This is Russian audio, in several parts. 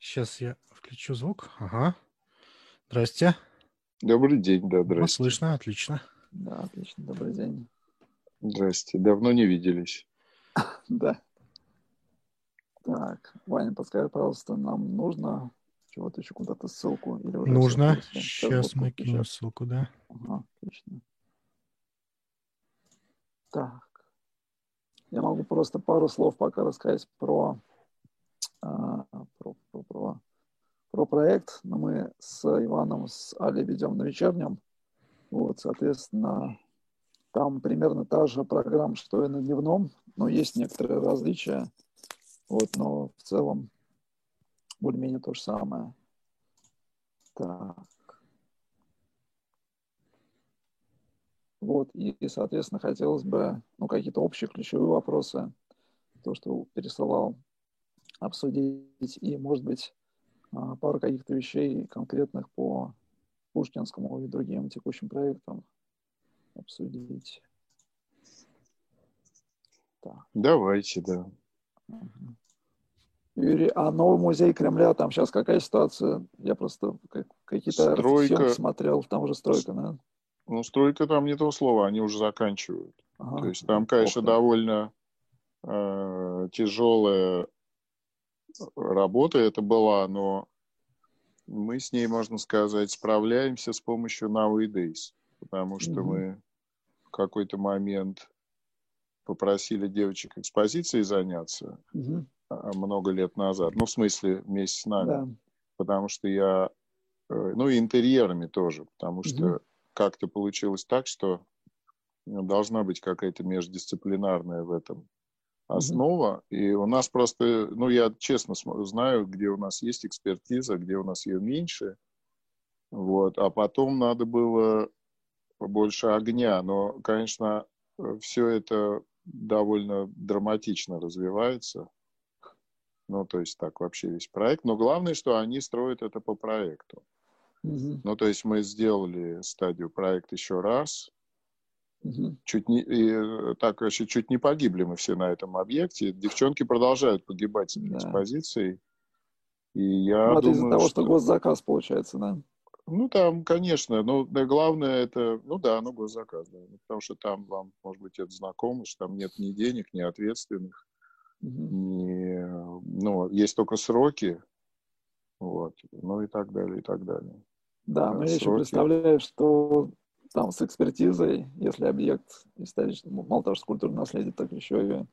Сейчас я включу звук. Ага. Здрасте. Добрый день, да, здрасте. слышно, отлично. Да, отлично, добрый день. Здрасте, давно не виделись. Да. Так, Ваня, подскажи, пожалуйста, нам нужно чего-то еще куда-то ссылку? Или уже Нужно. Сейчас вот мы кинем ссылку, да. Ага, отлично. Так. Я могу просто пару слов пока рассказать про, про, про, про, про проект. Но мы с Иваном, с Али ведем на вечернем. Вот, соответственно, там примерно та же программа, что и на дневном, но есть некоторые различия. Вот, но в целом более-менее то же самое. Так. Вот, и, и, соответственно, хотелось бы, ну, какие-то общие ключевые вопросы, то, что пересылал, обсудить, и, может быть, а, пару каких-то вещей конкретных по Пушкинскому и другим текущим проектам обсудить. Так. Давайте, да. Юрий, а новый музей Кремля, там сейчас какая ситуация? Я просто как- какие-то Стройка. смотрел, там уже стройка, да? Ну, стройка там не то слово, они уже заканчивают. Ага. То есть там, конечно, довольно э, тяжелая работа это была, но мы с ней, можно сказать, справляемся с помощью Nowadays, потому что Мгм. мы в какой-то момент попросили девочек экспозицией заняться а, много лет назад, ну, в смысле, вместе с нами. Да. потому что я, э, ну и интерьерами тоже, потому что Мгм. как-то получилось так, что должна быть какая-то междисциплинарная в этом основа, и у нас просто, ну я честно знаю, где у нас есть экспертиза, где у нас ее меньше, вот, а потом надо было больше огня, но, конечно, все это довольно драматично развивается, ну, то есть так вообще весь проект. Но главное, что они строят это по проекту. Мгм. Ну, то есть мы сделали стадию проект еще раз. Мгм. Чуть не, и, э, так вообще чуть не погибли мы все на этом объекте. Девчонки продолжают погибать с Да. экспозицией. И я Ну, думаю, из-за того, что... что госзаказ получается, да? Ну, там, конечно, но да, главное это, ну да, ну, госзаказ, да. Ну, потому что там вам, может быть, это знакомо, что там нет ни денег, ни ответственных, Мгм. ни, ну, есть только сроки, вот, ну и так далее, и так далее. Да, Да, но я еще сроки. представляю, что там с экспертизой, если объект исторического, мало того, что культурное наследие, так еще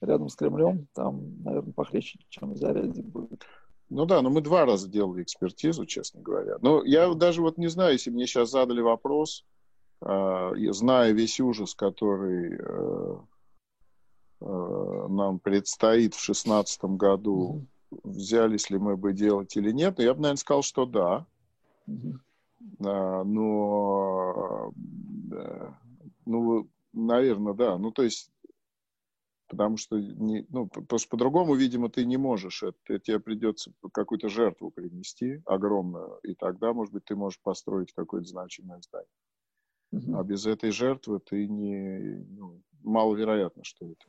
и рядом с Кремлем, там, наверное, похлеще, чем в Заряде будет. Ну да, но мы два раза делали экспертизу, честно говоря. Но я даже вот не знаю, если мне сейчас задали вопрос, а, и зная весь ужас, который э, э, нам предстоит в шестнадцатом году, Мгм. взялись ли мы бы делать или нет, но я бы, наверное, сказал, что да. Мгм. А, но, ну, наверное, да. Ну, то есть, потому что, не, ну, потому что по-другому, видимо, ты не можешь. Это, тебе придется какую-то жертву принести огромную, и тогда, может быть, ты можешь построить какое-то значимое здание. А без этой жертвы ты не... Ну, маловероятно, что это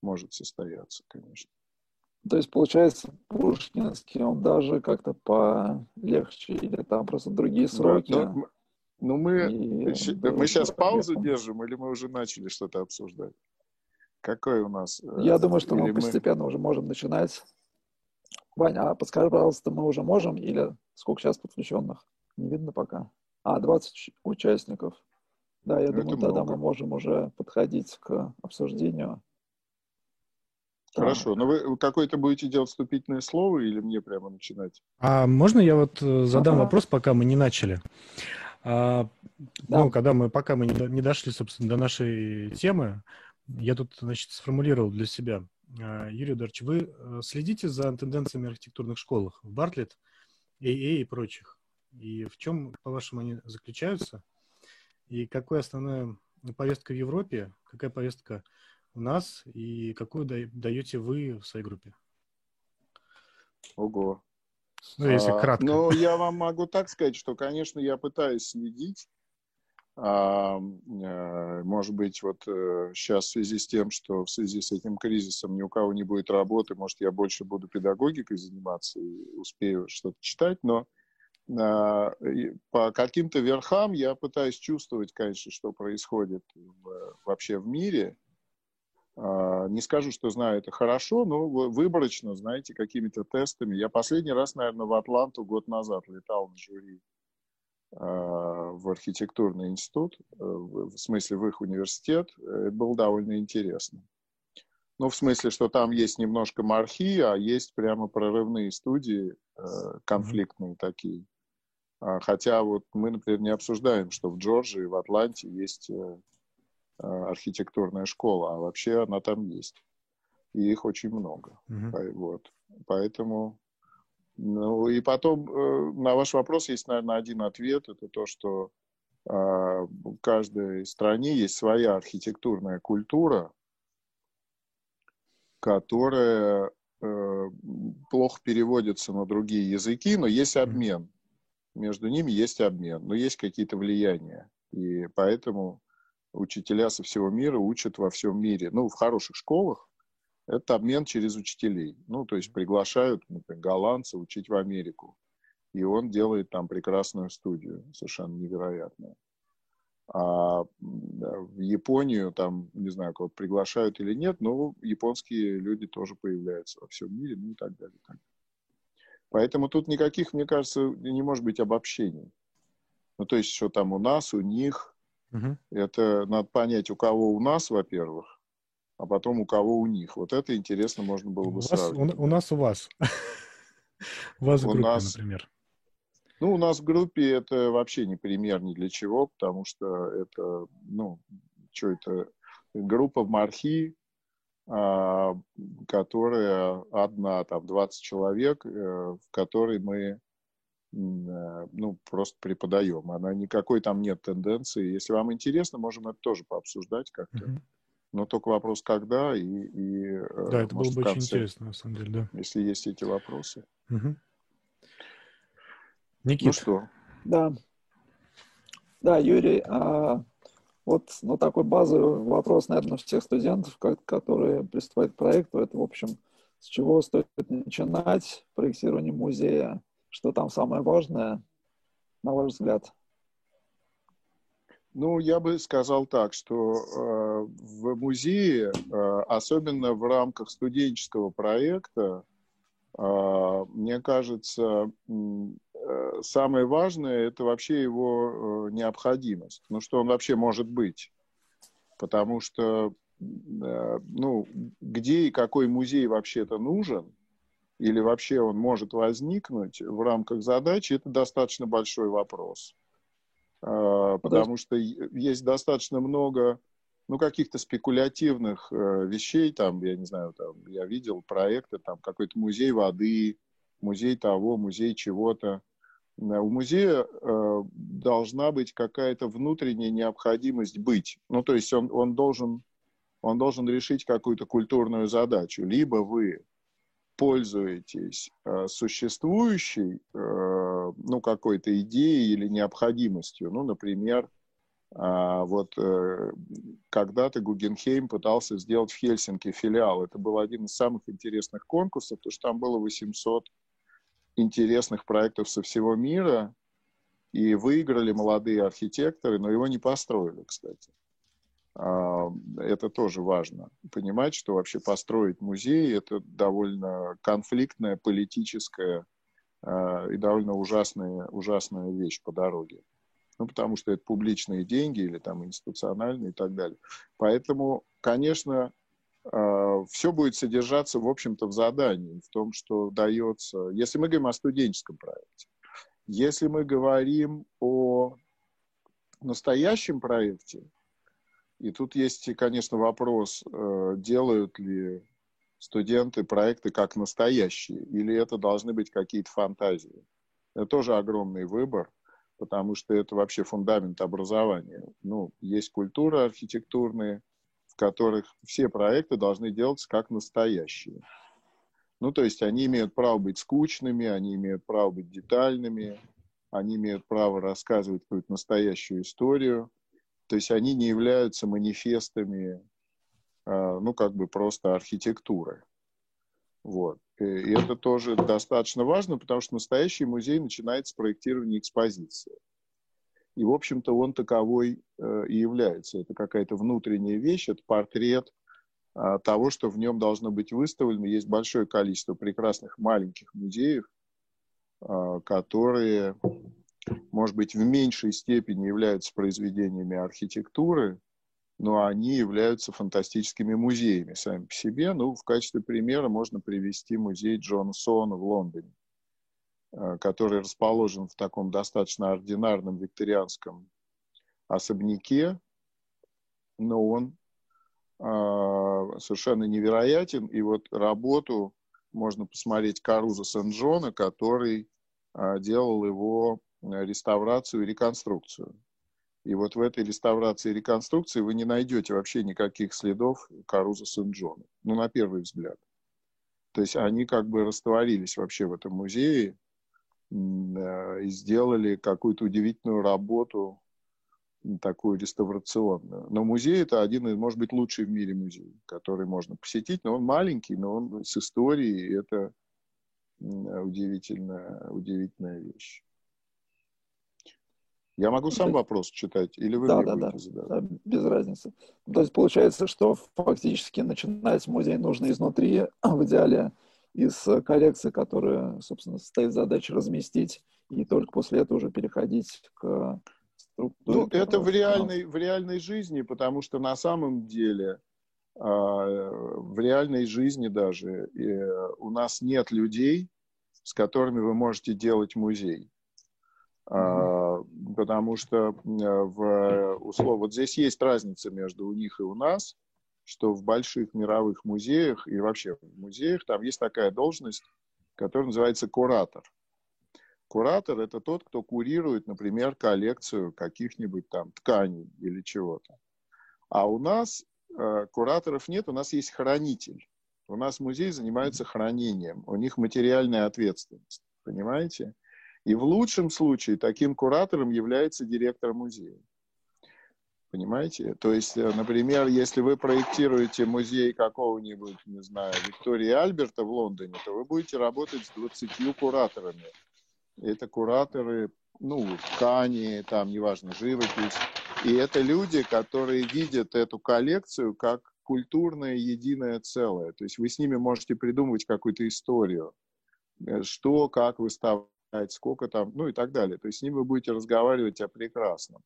может состояться, конечно. То есть, получается, Пушкинский, он даже как-то полегче, или там просто другие сроки. Да, ну, ну, мы, и был мы сейчас паузу успехом. держим, или мы уже начали что-то обсуждать? Какой у нас? э, Я думаю, что мы или постепенно уже можем начинать. Ваня, а подскажи, пожалуйста, мы уже можем или сколько сейчас подключенных? Не видно пока. А, 20 уч- участников. Да, я Ну, думаю, это тогда много. мы можем уже подходить к обсуждению. Хорошо, но вы какое-то будете делать вступительное слово или мне прямо начинать? А можно я вот э, задам Ага. вопрос, пока мы не начали? А, Да. Ну, когда мы, пока мы не, до- не дошли, собственно, до нашей темы, я тут, значит, сформулировал для себя. А, Юрий Эдуардович, вы э, следите за тенденциями архитектурных школах в Бартлетт, AA и прочих? И в чем, по-вашему, они заключаются? И какая основная повестка в Европе, какая повестка у нас, и какую да- даете вы в своей группе? Ого. Ну, если А, кратко. Ну, я вам могу так сказать, что, конечно, я пытаюсь следить. А, э, может быть, вот сейчас в связи с тем, что в связи с этим кризисом ни у кого не будет работы, может, я больше буду педагогикой заниматься и успею что-то читать, но а, по каким-то верхам я пытаюсь чувствовать, конечно, что происходит вообще в мире. А, не скажу, что знаю это хорошо, но выборочно, знаете, какими-то тестами. Я последний раз, наверное, в Атланту год назад летал на жюри а, в архитектурный институт, э, в смысле в их университет, это было довольно интересно. Ну, в смысле, что там есть немножко мархи, а есть прямо прорывные студии, э, конфликтные такие. А, хотя вот мы, например, не обсуждаем, что в Джорджии, в Атланте есть э, архитектурная школа, а вообще она там есть. И их очень много. Mm-hmm. Вот. Поэтому ну и потом э, на ваш вопрос есть, наверное, один ответ. Это то, что э, в каждой стране есть своя архитектурная культура, которая э, плохо переводится на другие языки, но есть обмен. Между ними есть обмен, но есть какие-то влияния. И поэтому учителя со всего мира учат во всем мире. Ну, в хороших школах это обмен через учителей. Ну, то есть приглашают, например, голландца учить в Америку. И он делает там прекрасную студию, совершенно невероятную. А в Японию там, не знаю, кого приглашают или нет, но японские люди тоже появляются во всем мире, ну и так далее. так Поэтому тут никаких, мне кажется, не может быть обобщений. Ну, то есть, что там у нас, у них, угу. это надо понять, у кого у нас, во-первых, а потом у кого у них. Вот это интересно можно было бы у сравнить. у, у нас у вас. У вас в группе, нас, например. Ну, у нас в группе это вообще не пример ни для чего, потому что это, ну, что это, группа в Мархи, а, которая одна, там, 20 человек, э, в которой мы ну, просто преподаем. Она никакой там нет тенденции. Если вам интересно, можем это тоже пообсуждать как-то. Uh-huh. Но только вопрос, когда и... и э, да, это может, было бы конце, очень интересно, на самом деле, да. Если есть эти вопросы. Угу. Никит. Ну что? Да. Да, Юрий, а, вот ну, такой базовый вопрос, наверное, всех студентов, как, которые приступают к проекту, это, в общем, с чего стоит начинать проектирование музея, что там самое важное, на ваш взгляд? Ну, я бы сказал так, что э, в музее, э, особенно в рамках студенческого проекта, э, мне кажется, э, самое важное это вообще его э, необходимость. Ну, что он вообще может быть. Потому что, э, ну, где и какой музей вообще-то нужен, или вообще он может возникнуть в рамках задачи, это достаточно большой вопрос. А, потому что есть достаточно много ну, каких-то спекулятивных э, вещей, там, я не знаю, там, я видел проекты, там, какой-то музей воды, музей того, музей чего-то. У музея э, должна быть какая-то внутренняя необходимость быть. Ну, то есть он, он, должен, он должен решить какую-то культурную задачу. Либо вы пользуетесь э, существующей э, ну, какой-то идеей или необходимостью. Ну, например, э, вот когда-то Гугенхейм пытался сделать в Хельсинки филиал. Это был один из самых интересных конкурсов, потому что там было 800 интересных проектов со всего мира, и выиграли молодые архитекторы, но его не построили, кстати. А, это тоже важно. Понимать, что вообще построить музей – это довольно конфликтная, политическая а, и довольно ужасная, ужасная вещь по дороге. Ну, потому что это публичные деньги или там институциональные и так далее. Поэтому, конечно, а, все будет содержаться, в общем-то, в задании, в том, что дается... Если мы говорим о студенческом проекте, если мы говорим о настоящем проекте, и тут есть, конечно, вопрос, э, делают ли студенты проекты как настоящие, или это должны быть какие-то фантазии. Это тоже огромный выбор, потому что это вообще фундамент образования. Ну, есть культура архитектурные, в которых все проекты должны делаться как настоящие. Ну, то есть они имеют право быть скучными, они имеют право быть детальными, они имеют право рассказывать какую-то настоящую историю – То есть они не являются манифестами, а, ну, как бы просто архитектуры. Вот. И это тоже достаточно важно, потому что настоящий музей начинается с проектирования экспозиции. И, в общем-то, он таковой э, и является. Это какая-то внутренняя вещь, это портрет а, того, что в нем должно быть выставлено. Есть большое количество прекрасных маленьких музеев, а, которые, может быть, в меньшей степени являются произведениями архитектуры, но они являются фантастическими музеями сами по себе. Ну, в качестве примера можно привести музей Джона Сона в Лондоне, а, который расположен в таком достаточно ординарном викторианском особняке, но он а, совершенно невероятен. И вот работу можно посмотреть Каруза Сен-Джона, который а, делал его э, реставрацию и реконструкцию. И вот в этой реставрации и реконструкции вы не найдете вообще никаких следов Каруза Сен-Джона. Ну, на первый взгляд. То есть они как бы растворились вообще в этом музее э, и сделали какую-то удивительную работу такую реставрационную. Но музей это один из, может быть, лучший в мире музей, который можно посетить. Но он маленький, но он с историей, это удивительная, удивительная вещь. Я могу сам вопрос читать, или вы да, да, да? Да, без разницы. То есть получается, что фактически начинать музей нужно изнутри, в идеале из коллекции, которая, собственно, стоит задача разместить, и только после этого уже переходить к ну, это в реальной, в реальной жизни, потому что на самом деле а, в реальной жизни даже у нас нет людей, с которыми вы можете делать музей. Mm-hmm. Потому что в услов... вот здесь есть разница между у них и у нас, что в больших мировых музеях и вообще в музеях там есть такая должность, которая называется куратор. Куратор – это тот, кто курирует, например, коллекцию каких-нибудь там тканей или чего-то. А у нас э, кураторов нет, у нас есть хранитель. У нас музей занимается хранением, у них материальная ответственность, понимаете? И в лучшем случае таким куратором является директор музея. Понимаете? То есть, э, например, если вы проектируете музей какого-нибудь, не знаю, Виктории Альберта в Лондоне, то вы будете работать с 20 кураторами это кураторы, ну, ткани, там, неважно, живопись. И это люди, которые видят эту коллекцию как культурное единое целое. То есть вы с ними можете придумывать какую-то историю, э, что, как выставлять, сколько там, ну и так далее. То есть с ними вы будете разговаривать о прекрасном.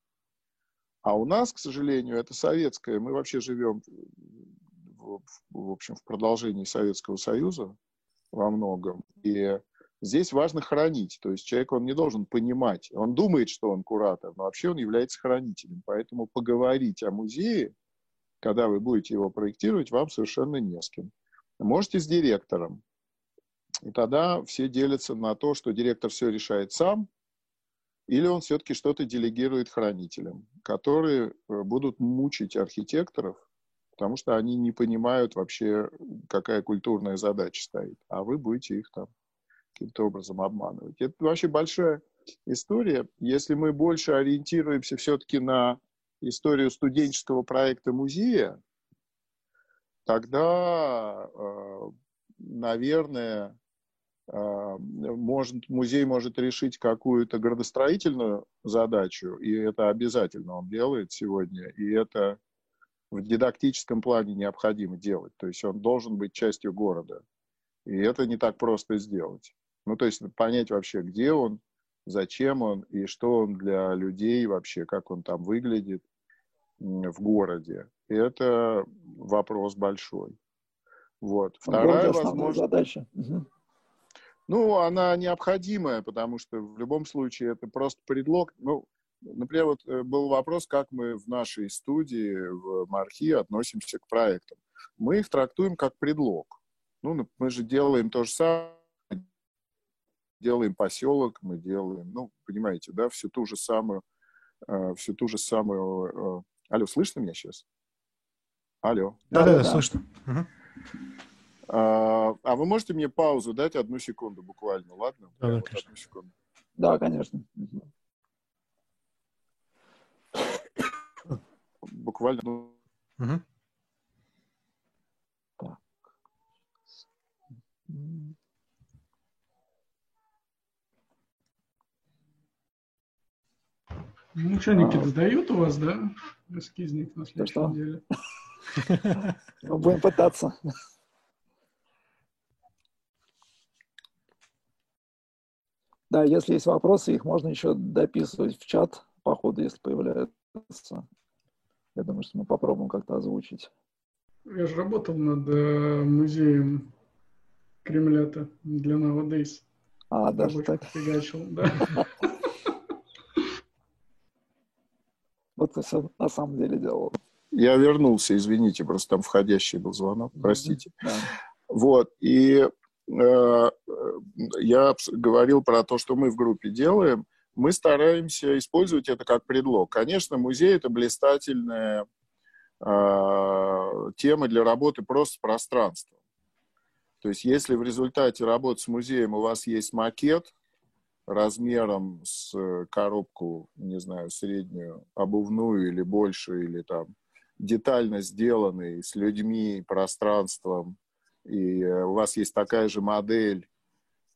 А у нас, к сожалению, это советское. Мы вообще живем, в, в общем, в продолжении Советского Союза во многом. И Здесь важно хранить, то есть человек, он не должен понимать, он думает, что он куратор, но вообще он является хранителем. Поэтому поговорить о музее, когда вы будете его проектировать, вам совершенно не с кем. Можете с директором. И тогда все делятся на то, что директор все решает сам, или он все-таки что-то делегирует хранителям, которые э, будут мучить архитекторов, потому что они не понимают вообще, какая культурная задача стоит, а вы будете их там каким-то образом обманывать. Это вообще большая история. Если мы больше ориентируемся все-таки на историю студенческого проекта музея, тогда, э, наверное, может, музей может решить какую-то градостроительную задачу, и это обязательно он делает сегодня, и это в дидактическом плане необходимо делать. То есть он должен быть частью города. И это не так просто сделать. Ну, то есть понять вообще, где он, зачем он и что он для людей вообще, как он там выглядит в городе. И это вопрос большой. Вот. Вторая возможность... задача. Ну, она необходимая, потому что в любом случае это просто предлог. Ну, например, вот э, был вопрос, как мы в нашей студии в Мархи относимся к проектам. Мы их трактуем как предлог. Ну, мы же делаем то же самое делаем поселок, мы делаем, ну, понимаете, да, всю ту же самую, э, всю ту же самую... Э, алло, слышно меня сейчас? Алло. Да-да-да, слышно. Угу. А, а вы можете мне паузу дать одну секунду буквально, ладно? Да, да, конечно. Одну секунду. Да, конечно. буквально... Ну, угу. Так. Ну, ученики а... сдают у вас, да? Эскизник на следующей что? неделе. Мы будем пытаться. Да, если есть вопросы, их можно еще дописывать в чат по ходу, если появляются. Я думаю, что мы попробуем как-то озвучить. Я же работал над э, музеем Кремля-то для Nowadays. А, даже так? Фигачил, да. Вот ты все на самом деле делал. Я вернулся, извините, просто там входящий был звонок, простите. Вот, и я говорил про то, что мы в группе делаем. Мы стараемся использовать это как предлог. Конечно, музей — это блистательная э, тема для работы просто с пространством. То есть если в результате работы с музеем у вас есть макет, размером с э, коробку, не знаю, среднюю, обувную или больше, или там детально сделанный, с людьми, пространством, и э, у вас есть такая же модель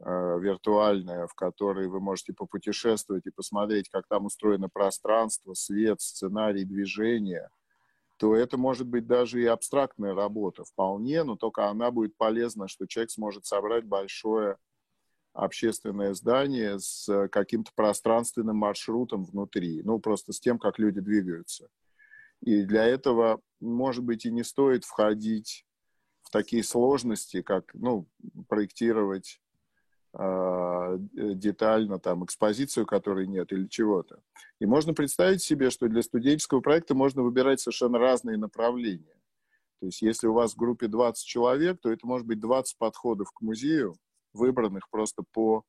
э, виртуальная, в которой вы можете попутешествовать и посмотреть, как там устроено пространство, свет, сценарий, движение, то это может быть даже и абстрактная работа вполне, но только она будет полезна, что человек сможет собрать большое общественное здание с э, каким-то пространственным маршрутом внутри, ну, просто с тем, как люди двигаются. И для этого, может быть, и не стоит входить в такие сложности, как, ну, проектировать э, детально там экспозицию, которой нет, или чего-то. И можно представить себе, что для студенческого проекта можно выбирать совершенно разные направления. То есть если у вас в группе 20 человек, то это может быть 20 подходов к музею, выбранных просто по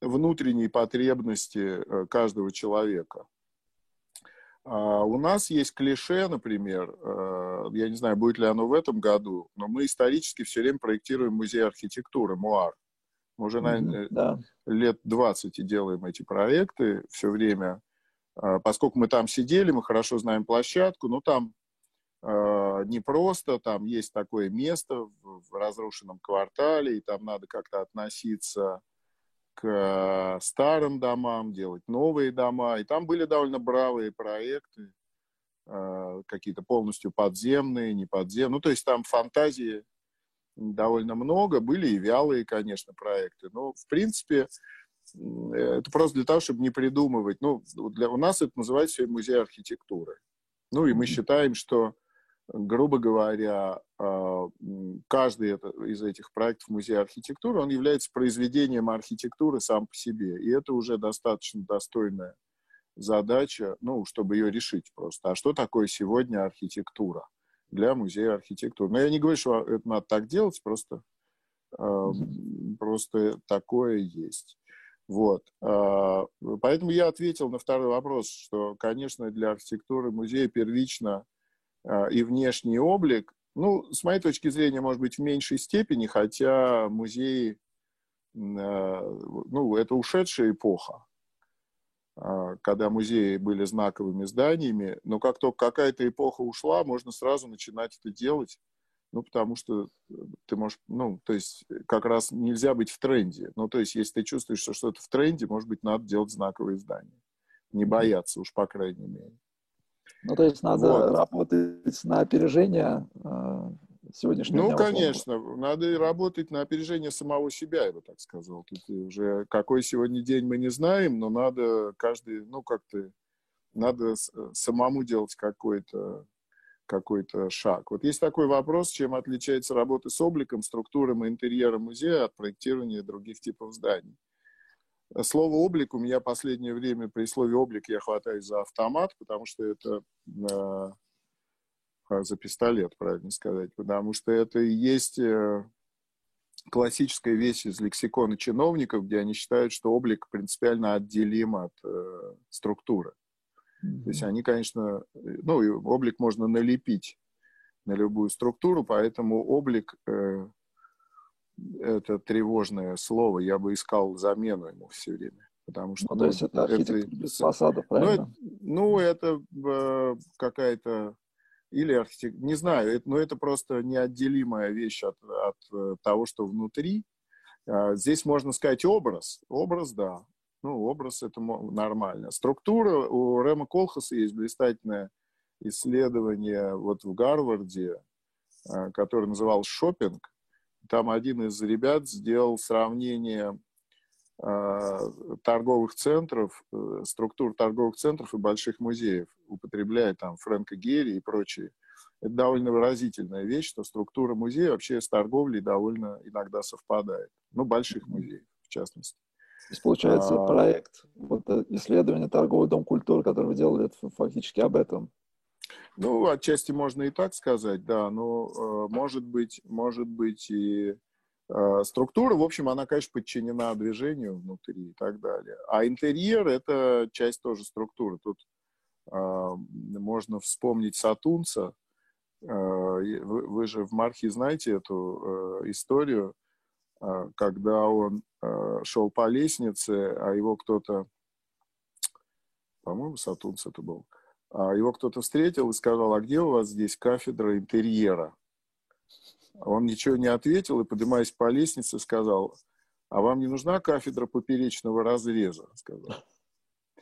внутренней потребности э, каждого человека. А у нас есть клише, например, э, я не знаю, будет ли оно в этом году, но мы исторически все время проектируем музей архитектуры, МУАР. Мы уже, наверное, да. лет 20 делаем эти проекты все время. А, поскольку мы там сидели, мы хорошо знаем площадку, но там Э, не просто, там есть такое место в разрушенном квартале, и там надо как-то относиться к старым домам, делать новые дома. И там были довольно бравые проекты, э, какие-то полностью подземные, не подземные. Ну, то есть там фантазии довольно много. Были и вялые, конечно, проекты. Но, в принципе, это просто для того, чтобы не придумывать. Ну, для, у нас это называется музей архитектуры. Ну, и мы считаем, что грубо говоря, каждый из этих проектов Музея архитектуры, он является произведением архитектуры сам по себе. И это уже достаточно достойная задача, ну, чтобы ее решить просто. А что такое сегодня архитектура для Музея архитектуры? Но я не говорю, что это надо так делать, просто, mm-hmm. просто такое есть. Вот. А, поэтому я ответил на второй вопрос, что, конечно, для архитектуры музея первично – а, и внешний облик, ну, с моей точки зрения, может быть, в меньшей степени, хотя музеи, а, ну, это ушедшая эпоха, а, когда музеи были знаковыми зданиями, но как только какая-то эпоха ушла, можно сразу начинать это делать, ну, потому что ты можешь, ну, то есть как раз нельзя быть в тренде. Ну, то есть если ты чувствуешь, что что-то в тренде, может быть, надо делать знаковые здания. Не бояться уж, по крайней мере. Ну, то есть надо вот. работать на опережение э, сегодняшнего Ну, дня, конечно, надо работать на опережение самого себя, я бы так сказал. Тут уже какой сегодня день мы не знаем, но надо каждый, ну, как-то, надо самому делать какой-то какой-то шаг. Вот есть такой вопрос, чем отличается работа с обликом, структуром и интерьером музея от проектирования других типов зданий. Слово «облик» у меня последнее время, при слове «облик» я хватаюсь за автомат, потому что это э, за пистолет, правильно сказать, потому что это и есть э, классическая вещь из лексикона чиновников, где они считают, что облик принципиально отделим от э, структуры. Mm-hmm. То есть они, конечно, ну, облик можно налепить на любую структуру, поэтому облик это тревожное слово, я бы искал замену ему все время. Потому что, ну, то есть это архитектура это, без фасада, ну, правильно? Ну, это, ну, это какая-то или архитектура, не знаю, это, но это просто неотделимая вещь от, от э, того, что внутри. А, здесь можно сказать образ. Образ, да. Ну, образ это нормально. Структура у Рема Колхаса есть блистательное исследование вот в Гарварде, а, которое называлось «Шопинг». Там один из ребят сделал сравнение а, торговых центров, э, структур торговых центров и больших музеев, употребляя там Фрэнка Герри и прочие. Это довольно выразительная вещь, что структура музея вообще с торговлей довольно иногда совпадает. Ну, больших музеев, в частности. То есть, получается, а... проект, вот э, исследование торговый дом культуры, который вы делали, это фактически об этом. Ну, отчасти можно и так сказать, да, но э, может быть, может быть и э, структура, в общем, она, конечно, подчинена движению внутри и так далее. А интерьер – это часть тоже структуры. Тут э, можно вспомнить Сатунца. Вы, же в Мархе знаете эту историю, когда он шел по лестнице, а его кто-то, по-моему, Сатунц это был, его кто-то встретил и сказал, а где у вас здесь кафедра интерьера? Он ничего не ответил и, поднимаясь по лестнице, сказал, а вам не нужна кафедра поперечного разреза? Сказал.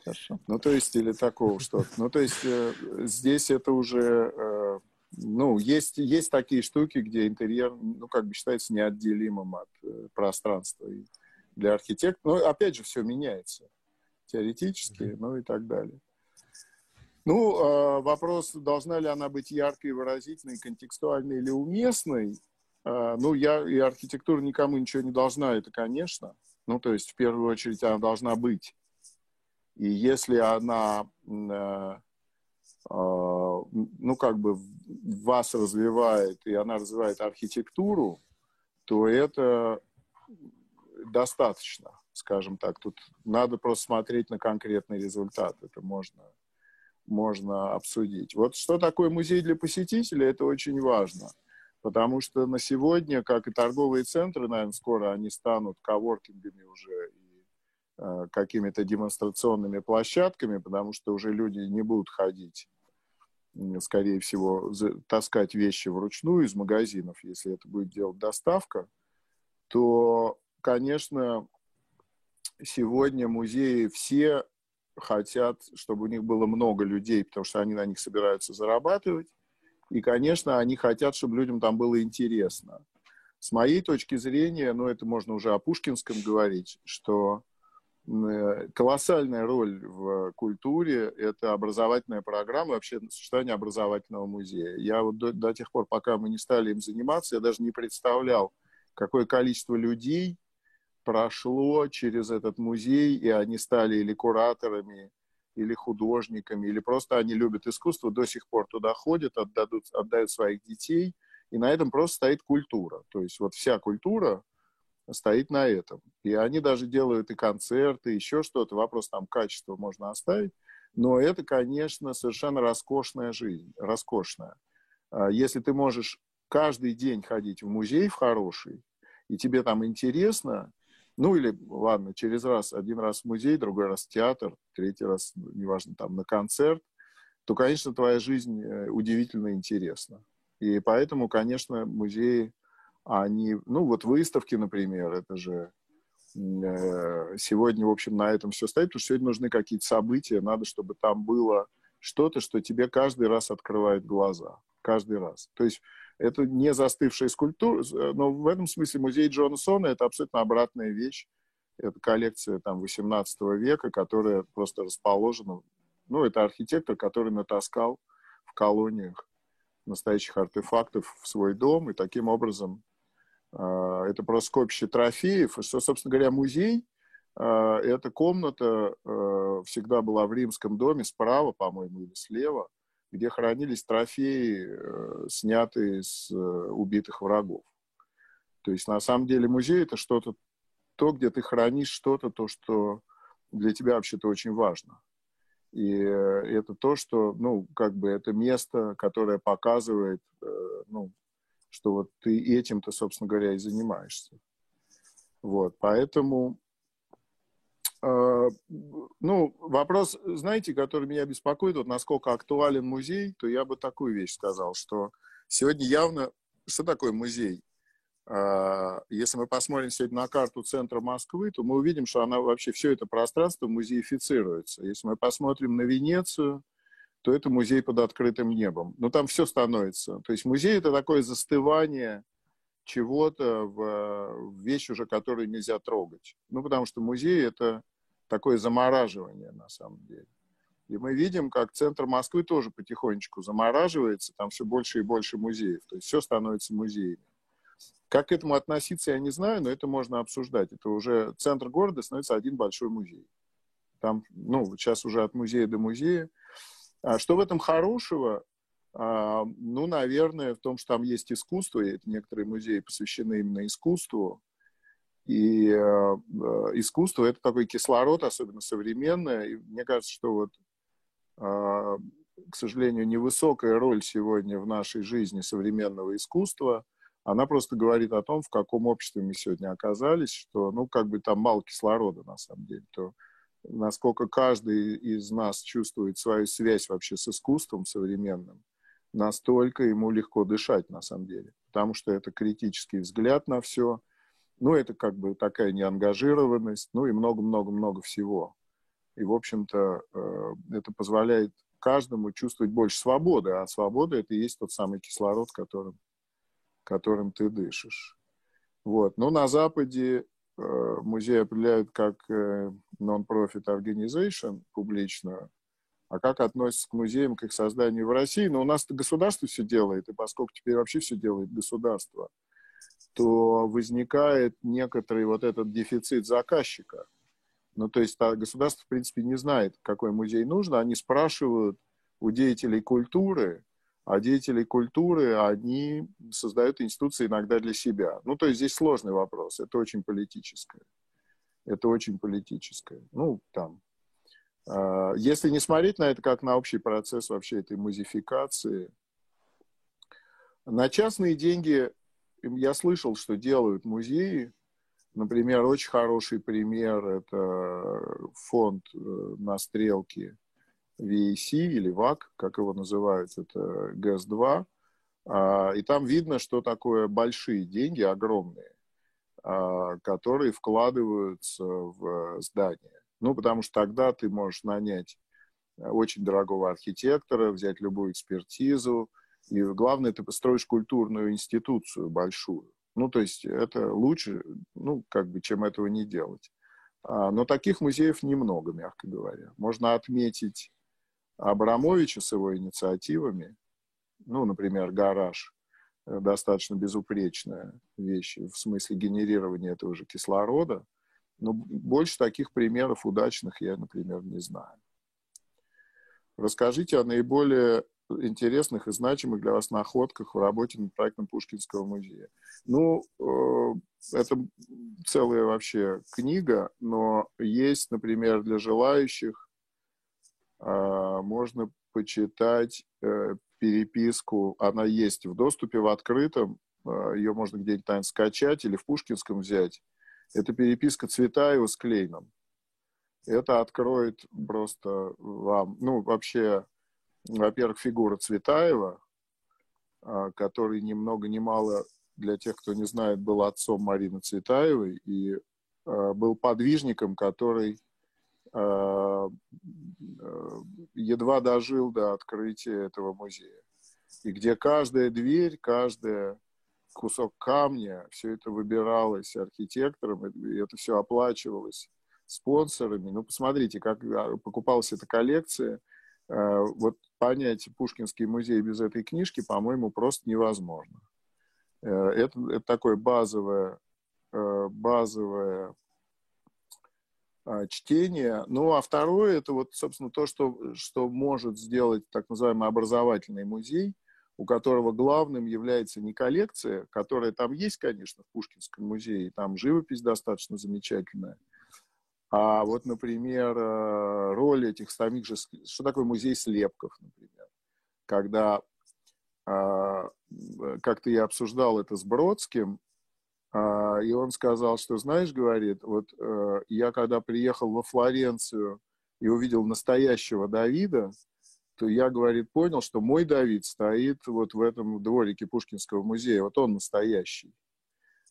Хорошо. Ну, то есть, или такого что-то. Ну, то есть, э, здесь это уже, э, ну, есть, есть такие штуки, где интерьер, ну, как бы считается неотделимым от э, пространства и для архитектора. Но, опять же, все меняется теоретически, mm-hmm. ну, и так далее. Ну, э, вопрос, должна ли она быть яркой, выразительной, контекстуальной или уместной. Э, ну, я и архитектура никому ничего не должна, это, конечно. Ну, то есть, в первую очередь, она должна быть. И если она, э, ну, как бы вас развивает, и она развивает архитектуру, то это достаточно, скажем так. Тут надо просто смотреть на конкретный результат. Это можно можно обсудить. Вот что такое музей для посетителя, это очень важно. Потому что на сегодня, как и торговые центры, наверное, скоро они станут коворкингами уже и э, какими-то демонстрационными площадками, потому что уже люди не будут ходить, скорее всего, таскать вещи вручную из магазинов, если это будет делать доставка, то, конечно, сегодня музеи все хотят, чтобы у них было много людей, потому что они на них собираются зарабатывать. И, конечно, они хотят, чтобы людям там было интересно. С моей точки зрения, ну, это можно уже о Пушкинском говорить, что э, колоссальная роль в культуре – это образовательная программа, вообще существование образовательного музея. Я вот до, до тех пор, пока мы не стали им заниматься, я даже не представлял, какое количество людей прошло через этот музей, и они стали или кураторами, или художниками, или просто они любят искусство, до сих пор туда ходят, отдадут, отдают своих детей, и на этом просто стоит культура. То есть вот вся культура стоит на этом. И они даже делают и концерты, еще что-то. Вопрос там качества можно оставить. Но это, конечно, совершенно роскошная жизнь, роскошная. А если ты можешь каждый день ходить в музей в хороший, и тебе там интересно, ну или, ладно, через раз, один раз в музей, другой раз в театр, третий раз, ну, неважно, там, на концерт, то, конечно, твоя жизнь э, удивительно интересна. И поэтому, конечно, музеи, они, ну вот выставки, например, это же э, сегодня, в общем, на этом все стоит, потому что сегодня нужны какие-то события, надо, чтобы там было что-то, что тебе каждый раз открывает глаза. Каждый раз. То есть это не застывшая скульптура, э, но в этом смысле музей Джонсона это абсолютно обратная вещь. Это коллекция там 18 века, которая просто расположена. Ну, это архитектор, который натаскал в колониях настоящих артефактов в свой дом, и таким образом э, это просто скопище трофеев. Что, собственно говоря, музей э, эта комната э, всегда была в римском доме справа, по-моему, или слева где хранились трофеи, э, снятые с э, убитых врагов. То есть, на самом деле, музей — это что-то, то, где ты хранишь что-то, то, что для тебя вообще-то очень важно. И э, это то, что, ну, как бы это место, которое показывает, ну, что вот ты этим-то, собственно говоря, и занимаешься. Вот, поэтому ну, вопрос, знаете, который меня беспокоит, вот насколько актуален музей, то я бы такую вещь сказал, что сегодня явно... Что такое музей? А, если мы посмотрим сегодня на карту центра Москвы, то мы увидим, что она вообще все это пространство музеифицируется. Если мы посмотрим на Венецию, то это музей под открытым небом. Но там все становится. То есть музей это такое застывание чего-то в, в вещь уже, которую нельзя трогать. Ну, потому что музей это такое замораживание на самом деле. И мы видим, как центр Москвы тоже потихонечку замораживается, там все больше и больше музеев. То есть все становится музеями. Как к этому относиться, я не знаю, но это можно обсуждать. Это уже центр города становится один большой музей. Там, ну, сейчас уже от музея до музея. А что в этом хорошего? А, ну, наверное, в том, что там есть искусство, и некоторые музеи посвящены именно искусству. И э, искусство — это такой кислород, особенно современное. И мне кажется, что вот, э, к сожалению, невысокая роль сегодня в нашей жизни современного искусства — она просто говорит о том, в каком обществе мы сегодня оказались, что, ну, как бы там мало кислорода, на самом деле, то насколько каждый из нас чувствует свою связь вообще с искусством современным, настолько ему легко дышать, на самом деле. Потому что это критический взгляд на все, ну, это как бы такая неангажированность, ну, и много-много-много всего. И, в общем-то, э, это позволяет каждому чувствовать больше свободы, а свобода — это и есть тот самый кислород, которым которым ты дышишь. Вот. Но на Западе э, музей определяют как э, non-profit organization публичную, а как относится к музеям, к их созданию в России. Но у нас государство все делает, и поскольку теперь вообще все делает государство, то возникает некоторый вот этот дефицит заказчика. Ну, то есть а государство, в принципе, не знает, какой музей нужно. Они спрашивают у деятелей культуры, а деятели культуры, они создают институции иногда для себя. Ну, то есть здесь сложный вопрос, это очень политическое. Это очень политическое. Ну, там. Э, если не смотреть на это как на общий процесс вообще этой музификации, на частные деньги я слышал, что делают музеи. Например, очень хороший пример – это фонд э, на Стрелке VAC или ВАК, как его называют, это ГЭС-2. А, и там видно, что такое большие деньги, огромные, а, которые вкладываются в здание. Ну, потому что тогда ты можешь нанять очень дорогого архитектора, взять любую экспертизу, и главное, ты построишь культурную институцию большую. Ну, то есть это лучше, ну, как бы, чем этого не делать. А, но таких музеев немного, мягко говоря. Можно отметить Абрамовича с его инициативами, ну, например, гараж, э, достаточно безупречная вещь в смысле генерирования этого же кислорода, но больше таких примеров удачных я, например, не знаю. Расскажите о наиболее интересных и значимых для вас находках в работе над проектом Пушкинского музея. Ну, э, это целая вообще книга, но есть, например, для желающих а, можно почитать э, переписку. Она есть в доступе в открытом. А, Ее можно где-нибудь там скачать или в Пушкинском взять. Это переписка Цветаева с Клейном. Это откроет просто вам, ну, вообще, во-первых, фигура Цветаева, а, который ни много ни мало, для тех, кто не знает, был отцом Марины Цветаевой и был подвижником, который э, едва дожил до открытия этого музея. И где каждая дверь, каждый кусок камня, все это выбиралось архитектором, и это все оплачивалось спонсорами. Ну, посмотрите, как а, покупалась эта коллекция. Э, вот понять Пушкинский музей без этой книжки, по-моему, просто невозможно. Это, это такое базовое, базовое а, чтение. Ну, а второе, это вот, собственно, то, что, что может сделать так называемый образовательный музей, у которого главным является не коллекция, которая там есть, конечно, в Пушкинском музее, там живопись достаточно замечательная, а вот, например, э, роль этих самих же... Что такое музей слепков, например? Когда а, как-то я обсуждал это с Бродским, А, и он сказал, что, знаешь, говорит, вот э, я когда приехал во Флоренцию и увидел настоящего Давида, то я, говорит, понял, что мой Давид стоит вот в этом дворике Пушкинского музея. Вот он настоящий.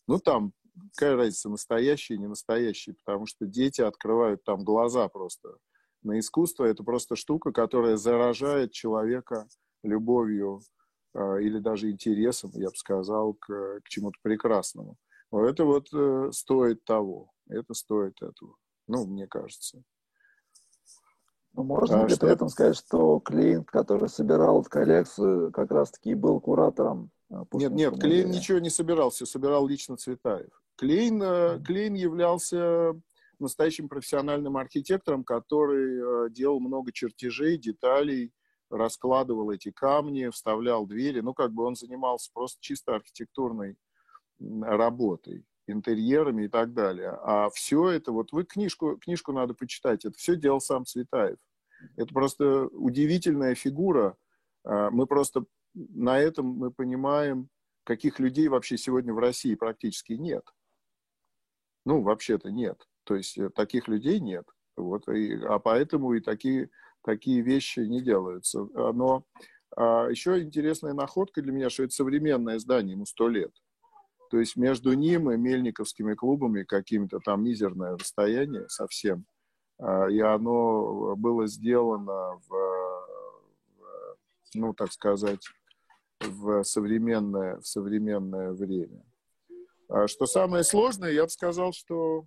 Ну, там, какая разница, настоящий и не настоящий, потому что дети открывают там глаза просто на искусство. Это просто штука, которая заражает человека любовью э, или даже интересом, я бы сказал, к, к чему-то прекрасному. Это вот э, стоит того. Это стоит этого. Ну, мне кажется. Ну, можно а ли что... при этом сказать, что Клейн, который собирал эту коллекцию, как раз-таки был куратором э, Нет, нет, Клейн ничего не собирал, все собирал лично Цветаев. Клейн, mm-hmm. Клейн являлся настоящим профессиональным архитектором, который э, делал много чертежей, деталей, раскладывал эти камни, вставлял двери. Ну, как бы он занимался просто чисто архитектурной работой, интерьерами и так далее. А все это, вот вы книжку, книжку надо почитать, это все делал сам Цветаев. Это просто удивительная фигура. А, мы просто на этом мы понимаем, каких людей вообще сегодня в России практически нет. Ну, вообще-то нет. То есть э, таких людей нет. Вот, и, а поэтому и такие, такие вещи не делаются. Но а, еще интересная находка для меня, что это современное здание, ему сто лет. То есть между ним и мельниковскими клубами каким-то там мизерное расстояние совсем. А, и оно было сделано в, в ну, так сказать, в современное, в современное время. А что самое сложное, я бы сказал, что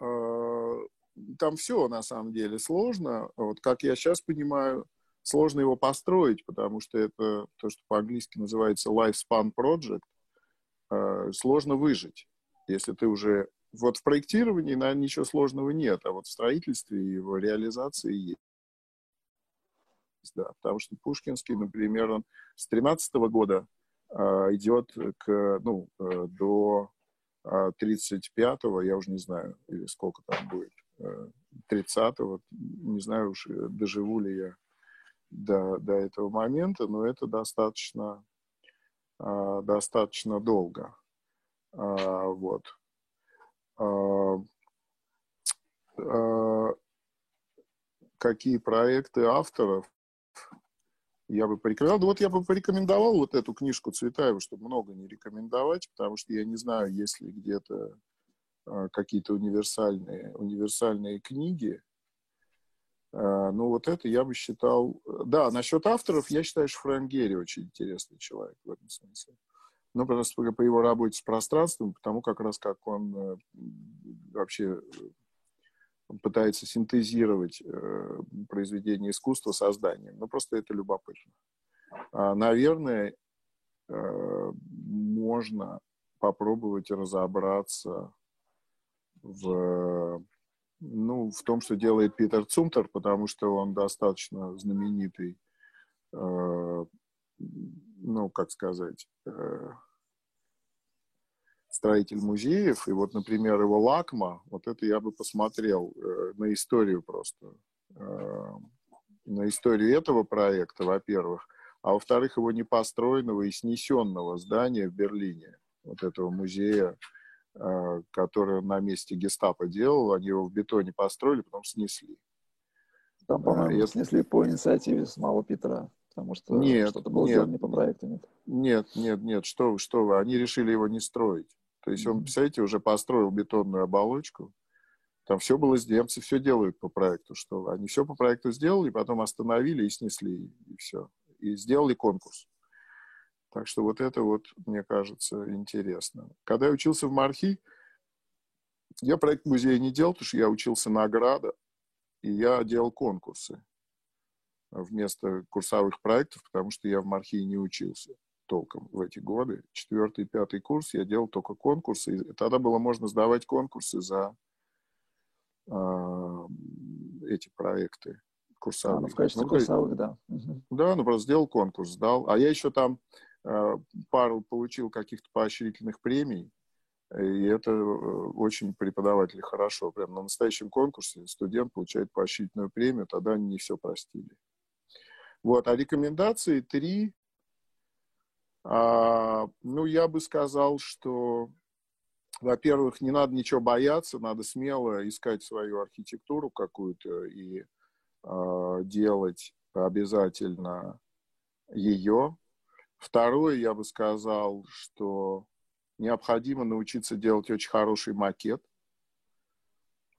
э, там все на самом деле сложно. Вот как я сейчас понимаю, сложно его построить, потому что это то, что по-английски называется lifespan project. Э, сложно выжить, если ты уже... Вот в проектировании, наверное, ничего сложного нет, а вот в строительстве и его реализации есть. Да, потому что Пушкинский, например, он с 13 года идет к, ну, э, до э, 35-го, я уже не знаю, или сколько там будет, э, 30-го, не знаю уж, э, доживу ли я до, до этого момента, но это достаточно а, достаточно долго. А, вот. А, какие проекты авторов я бы порекомендовал. Вот я бы порекомендовал вот эту книжку Цветаева, чтобы много не рекомендовать, потому что я не знаю, есть ли где-то какие-то универсальные, универсальные книги, а, ну, вот это я бы считал... Да, насчет авторов, я считаю, что Фрэнк Герри очень интересный человек в этом смысле. Ну, просто по его работе с пространством, потому как раз как он э, вообще пытается синтезировать э, произведение искусства созданием. Ну, просто это любопытно. А, наверное, э, можно попробовать разобраться в ну, в том, что делает Питер Цумтер, потому что он достаточно знаменитый, э, ну, как сказать, строитель музеев. И вот, например, его Лакма, вот это я бы посмотрел э, на историю просто, э, на историю этого проекта, во-первых, а во-вторых, его непостроенного и снесенного здания в Берлине, вот этого музея Э, который на месте гестапо делал, они его в бетоне построили, потом снесли. Там, по-моему, это... снесли по инициативе самого Питера, потому что нет, что-то было нет, сделано не по проекту, нет? Нет, нет, нет, что что вы, они решили его не строить. То есть он, представляете, уже построил бетонную оболочку, там все было немцы все делают по проекту, что. Они все по проекту сделали, потом остановили и снесли, и все. И сделали конкурс. Так что вот это вот, мне кажется, интересно. Когда я учился в Мархи, я проект музея не делал, потому что я учился на Града, и я делал конкурсы вместо курсовых проектов, потому что я в Мархи не учился толком в эти годы. Четвертый, пятый курс я делал только конкурсы. И тогда было можно сдавать конкурсы за э, эти проекты курсовые. А, ну, в качестве ну, курсовых, да. Да, ну просто сделал конкурс, сдал. А я еще там Э, пару получил каких-то поощрительных премий, и это э, очень преподаватели хорошо. Прям на настоящем конкурсе студент получает поощрительную премию, тогда они не все простили. Вот, а рекомендации три. А, ну, я бы сказал, что, во-первых, не надо ничего бояться, надо смело искать свою архитектуру какую-то и а, делать обязательно ее. Второе, я бы сказал, что необходимо научиться делать очень хороший макет.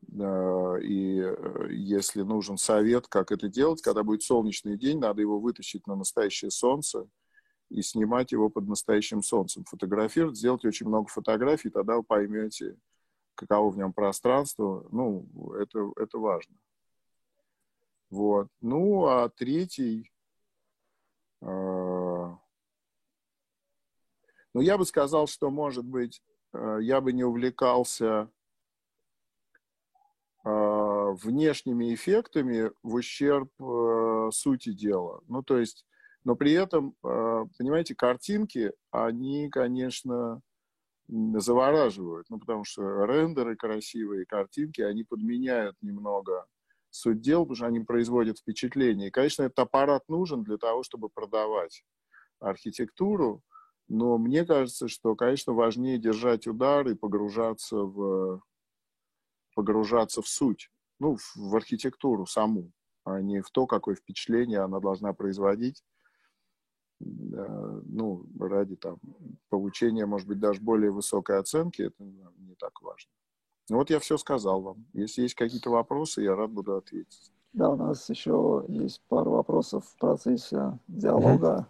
И э, если нужен совет, как это делать, когда будет солнечный день, надо его вытащить на настоящее солнце и снимать его под настоящим солнцем. Фотографировать, сделать очень много фотографий, тогда вы поймете, каково в нем пространство. Ну, это, это важно. Вот. Ну, а третий, э, ну, я бы сказал, что, может быть, э, я бы не увлекался э, внешними эффектами в ущерб э, сути дела. Ну, то есть, но при этом, э, понимаете, картинки, они, конечно, завораживают, ну, потому что рендеры красивые, картинки, они подменяют немного суть дел, потому что они производят впечатление. И, конечно, этот аппарат нужен для того, чтобы продавать архитектуру, но мне кажется, что, конечно, важнее держать удар и погружаться в, погружаться в суть, ну, в, в архитектуру саму, а не в то, какое впечатление она должна производить, ну, ради там получения, может быть, даже более высокой оценки, это не так важно. Ну вот я все сказал вам. Если есть какие-то вопросы, я рад буду ответить. Да, у нас еще есть пару вопросов в процессе диалога.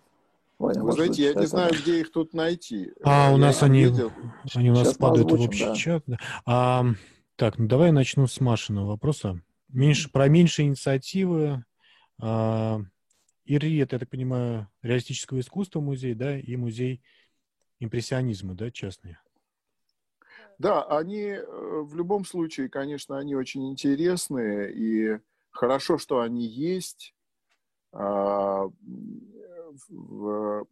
Ваня, Вы знаете, я не знаю, где их тут найти. А, у нас они, они у нас Сейчас падают в общий да. чат. А, так, ну давай я начну с Машиного вопроса. Меньше, про меньшие инициативы. А, ИРИ, это, я так понимаю, реалистического искусства музей, да, и музей импрессионизма, да, частный. Да, они э, в любом случае, конечно, они очень интересные, и хорошо, что они есть. А,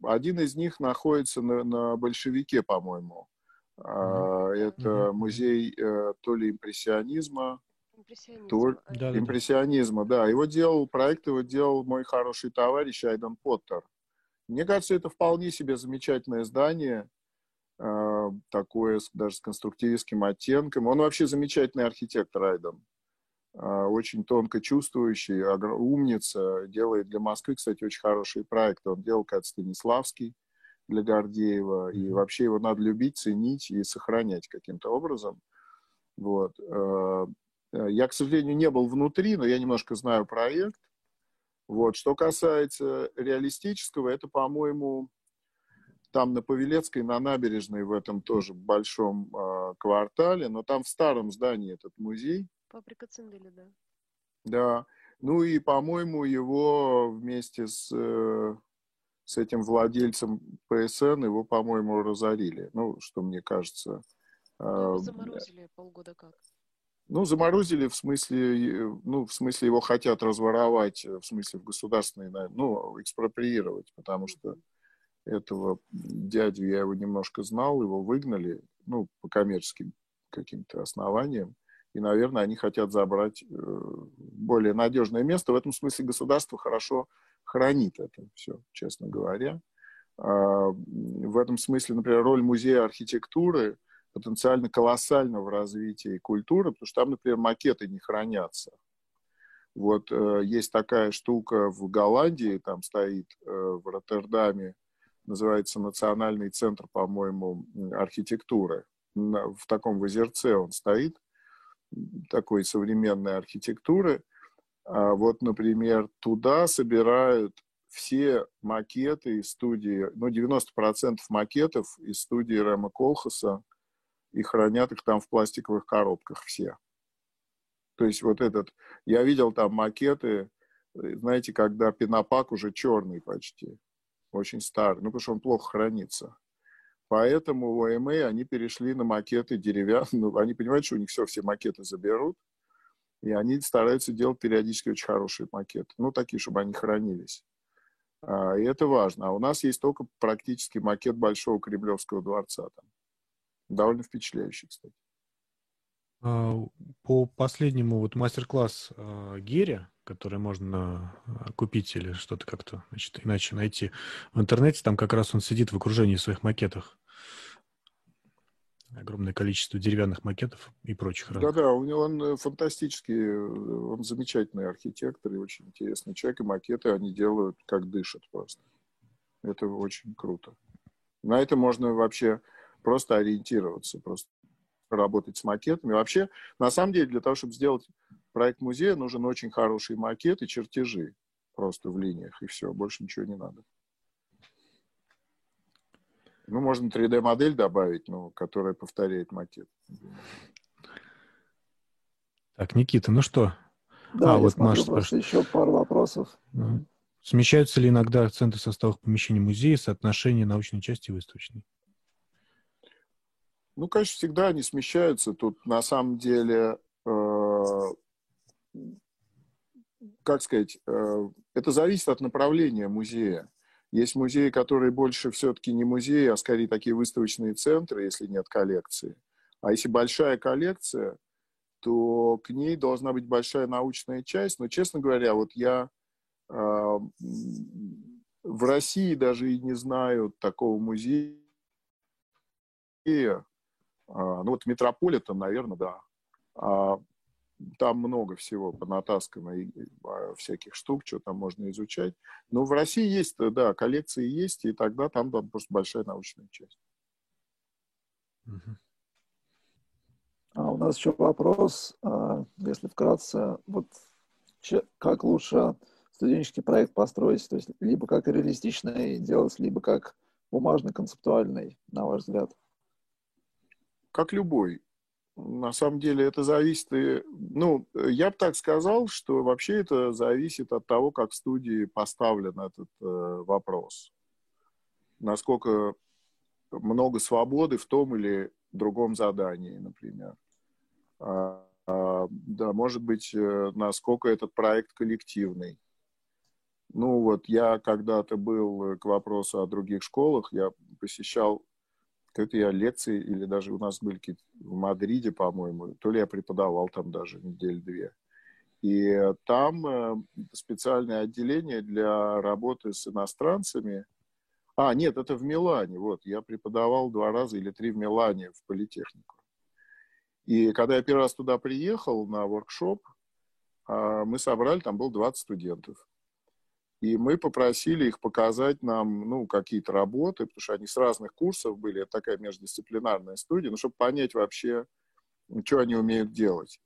один из них находится на, на большевике, по-моему. Mm-hmm. Это mm-hmm. музей э, то ли импрессионизма, импрессионизма, то, да, импрессионизма, да. да. Его делал, проект его делал мой хороший товарищ Айден Поттер. Мне кажется, это вполне себе замечательное здание. Э, такое даже с конструктивистским оттенком. Он вообще замечательный архитектор Айден. Э, очень тонко чувствующий, умница. Делает для Москвы, кстати, очень хорошие проекты. Он делал, как Станиславский для Гордеева. И вообще его надо любить, ценить и сохранять каким-то образом. Вот. Э, я, к сожалению, не был внутри, но я немножко знаю проект. Вот. Что касается реалистического, это, по-моему, там на Павелецкой, на набережной, в этом тоже большом э, квартале, но там в старом здании этот музей. Фабрика Цинделя, да. Да. Ну и, по-моему, его вместе с, э, с этим владельцем ПСН, его, по-моему, разорили. Ну, что мне кажется. Э, заморозили полгода как? Ну, заморозили в смысле, ну, в смысле его хотят разворовать, в смысле в государственной, ну, экспроприировать, потому что этого дядю, я его немножко знал, его выгнали, ну, по коммерческим каким-то основаниям. И, наверное, они хотят забрать э, более надежное место. В этом смысле государство хорошо хранит это все, честно говоря. А, в этом смысле, например, роль музея архитектуры потенциально колоссальна в развитии культуры, потому что там, например, макеты не хранятся. Вот э, есть такая штука в Голландии, там стоит э, в Роттердаме называется Национальный центр, по-моему, архитектуры. В таком озерце он стоит, такой современной архитектуры. А вот, например, туда собирают все макеты из студии, ну, 90% макетов из студии Рэма Колхаса, и хранят их там в пластиковых коробках все. То есть вот этот, я видел там макеты, знаете, когда пенопак уже черный почти очень старый, ну, потому что он плохо хранится. Поэтому у ОМА они перешли на макеты деревянные. Они понимают, что у них все, все макеты заберут, и они стараются делать периодически очень хорошие макеты. Ну, такие, чтобы они хранились. А, и это важно. А у нас есть только практически макет Большого Кремлевского дворца. Там. Довольно впечатляющий, кстати. А, по последнему вот мастер-класс а, Гере, который можно а, купить или что-то как-то значит, иначе найти в интернете, там как раз он сидит в окружении своих макетах. Огромное количество деревянных макетов и прочих. Да-да, у него он э, фантастический, э, он замечательный архитектор и очень интересный человек, и макеты они делают как дышат просто. Это очень круто. На это можно вообще просто ориентироваться, просто работать с макетами. Вообще, на самом деле, для того, чтобы сделать проект музея, нужен очень хороший макет и чертежи просто в линиях, и все, больше ничего не надо. Ну, можно 3D-модель добавить, ну, которая повторяет макет. Так, Никита, ну что? Да, а, вот Маша просто еще пару вопросов. Смещаются ли иногда акценты составов помещений музея, соотношение научной части и выставочной? Ну, конечно, всегда они смещаются. Тут на самом деле, э, как сказать, э, это зависит от направления музея. Есть музеи, которые больше все-таки не музеи, а скорее такие выставочные центры, если нет коллекции. А если большая коллекция, то к ней должна быть большая научная часть. Но, честно говоря, вот я э, в России даже и не знаю такого музея. А, ну вот Метрополитен, наверное, да. А, там много всего понатаскано и, и, а, всяких штук, что там можно изучать. Но в России есть, да, коллекции есть, и тогда там, там просто большая научная часть. А у нас еще вопрос, если вкратце, вот как лучше студенческий проект построить, то есть либо как реалистичный делать, либо как бумажно-концептуальный, на ваш взгляд? Как любой на самом деле это зависит ну, я бы так сказал, что вообще это зависит от того, как в студии поставлен этот э, вопрос. Насколько много свободы в том или другом задании, например. А, а, да, может быть, э, насколько этот проект коллективный. Ну вот я когда-то был э, к вопросу о других школах, я посещал какие-то я лекции, или даже у нас были какие-то в Мадриде, по-моему, то ли я преподавал там даже неделю-две. И там э, специальное отделение для работы с иностранцами. А, нет, это в Милане. Вот, я преподавал два раза или три в Милане в политехнику. И когда я первый раз туда приехал на воркшоп, а, мы собрали, там было 20 студентов. И мы попросили их показать нам, ну, какие-то работы, потому что они с разных курсов были, это такая междисциплинарная студия, ну, чтобы понять вообще, что они умеют делать.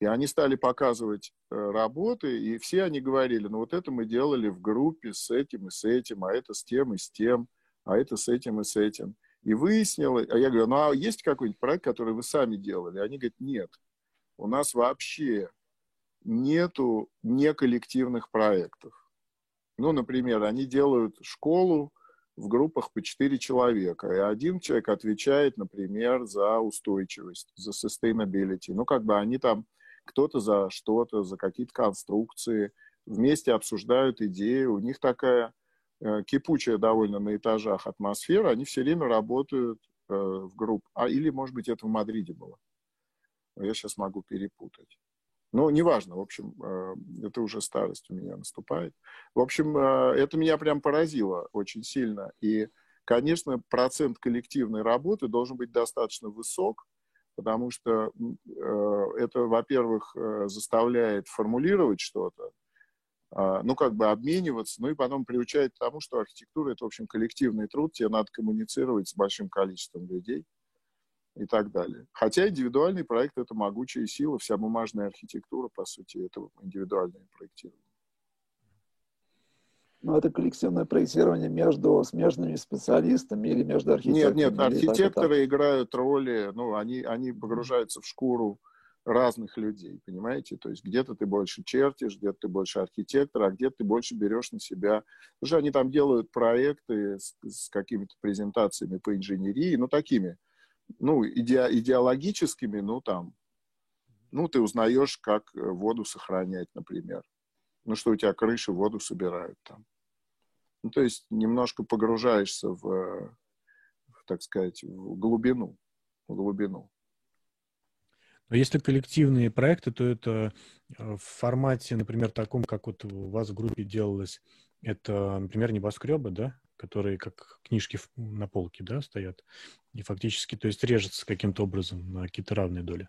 И они стали показывать э, работы, и все они говорили, ну, вот это мы делали в группе с этим и с этим, а это с тем и с тем, а это с этим и с этим. И выяснилось, а я говорю, ну, а есть какой-нибудь проект, который вы сами делали? Они говорят, нет, у нас вообще нету неколлективных проектов. Ну, например, они делают школу в группах по 4 человека, и один человек отвечает, например, за устойчивость, за sustainability. Ну, как бы они там, кто-то за что-то, за какие-то конструкции, вместе обсуждают идеи, у них такая э, кипучая довольно на этажах атмосфера, они все время работают э, в группах. А, или, может быть, это в Мадриде было. Я сейчас могу перепутать. Ну, неважно, в общем, э, это уже старость у меня наступает. В общем, э, это меня прям поразило очень сильно. И, конечно, процент коллективной работы должен быть достаточно высок, потому что э, это, во-первых, заставляет формулировать что-то, а, ну, как бы обмениваться, ну и потом приучает к тому, что архитектура — это, в общем, коллективный труд, тебе надо коммуницировать с большим количеством людей и так далее. Хотя индивидуальный проект — это могучая сила, вся бумажная архитектура, по сути, это индивидуальное проектирование. Но это коллективное проектирование между смежными специалистами или между архитекторами? Нет, нет, архитекторы так, играют роли, ну, они, они погружаются в шкуру разных людей, понимаете? То есть где-то ты больше чертишь, где-то ты больше архитектор, а где-то ты больше берешь на себя. Что они там делают проекты с, с какими-то презентациями по инженерии, ну, такими – ну, иде, идеологическими, ну, там, ну, ты узнаешь, как э, воду сохранять, например. Ну, что у тебя крыши воду собирают там. Ну, то есть немножко погружаешься в, в так сказать, в глубину. В глубину. Но если коллективные проекты, то это в формате, например, таком, как вот у вас в группе делалось, это, например, небоскребы, да, которые как книжки на полке, да, стоят, и фактически, то есть режется каким-то образом на какие-то равные доли.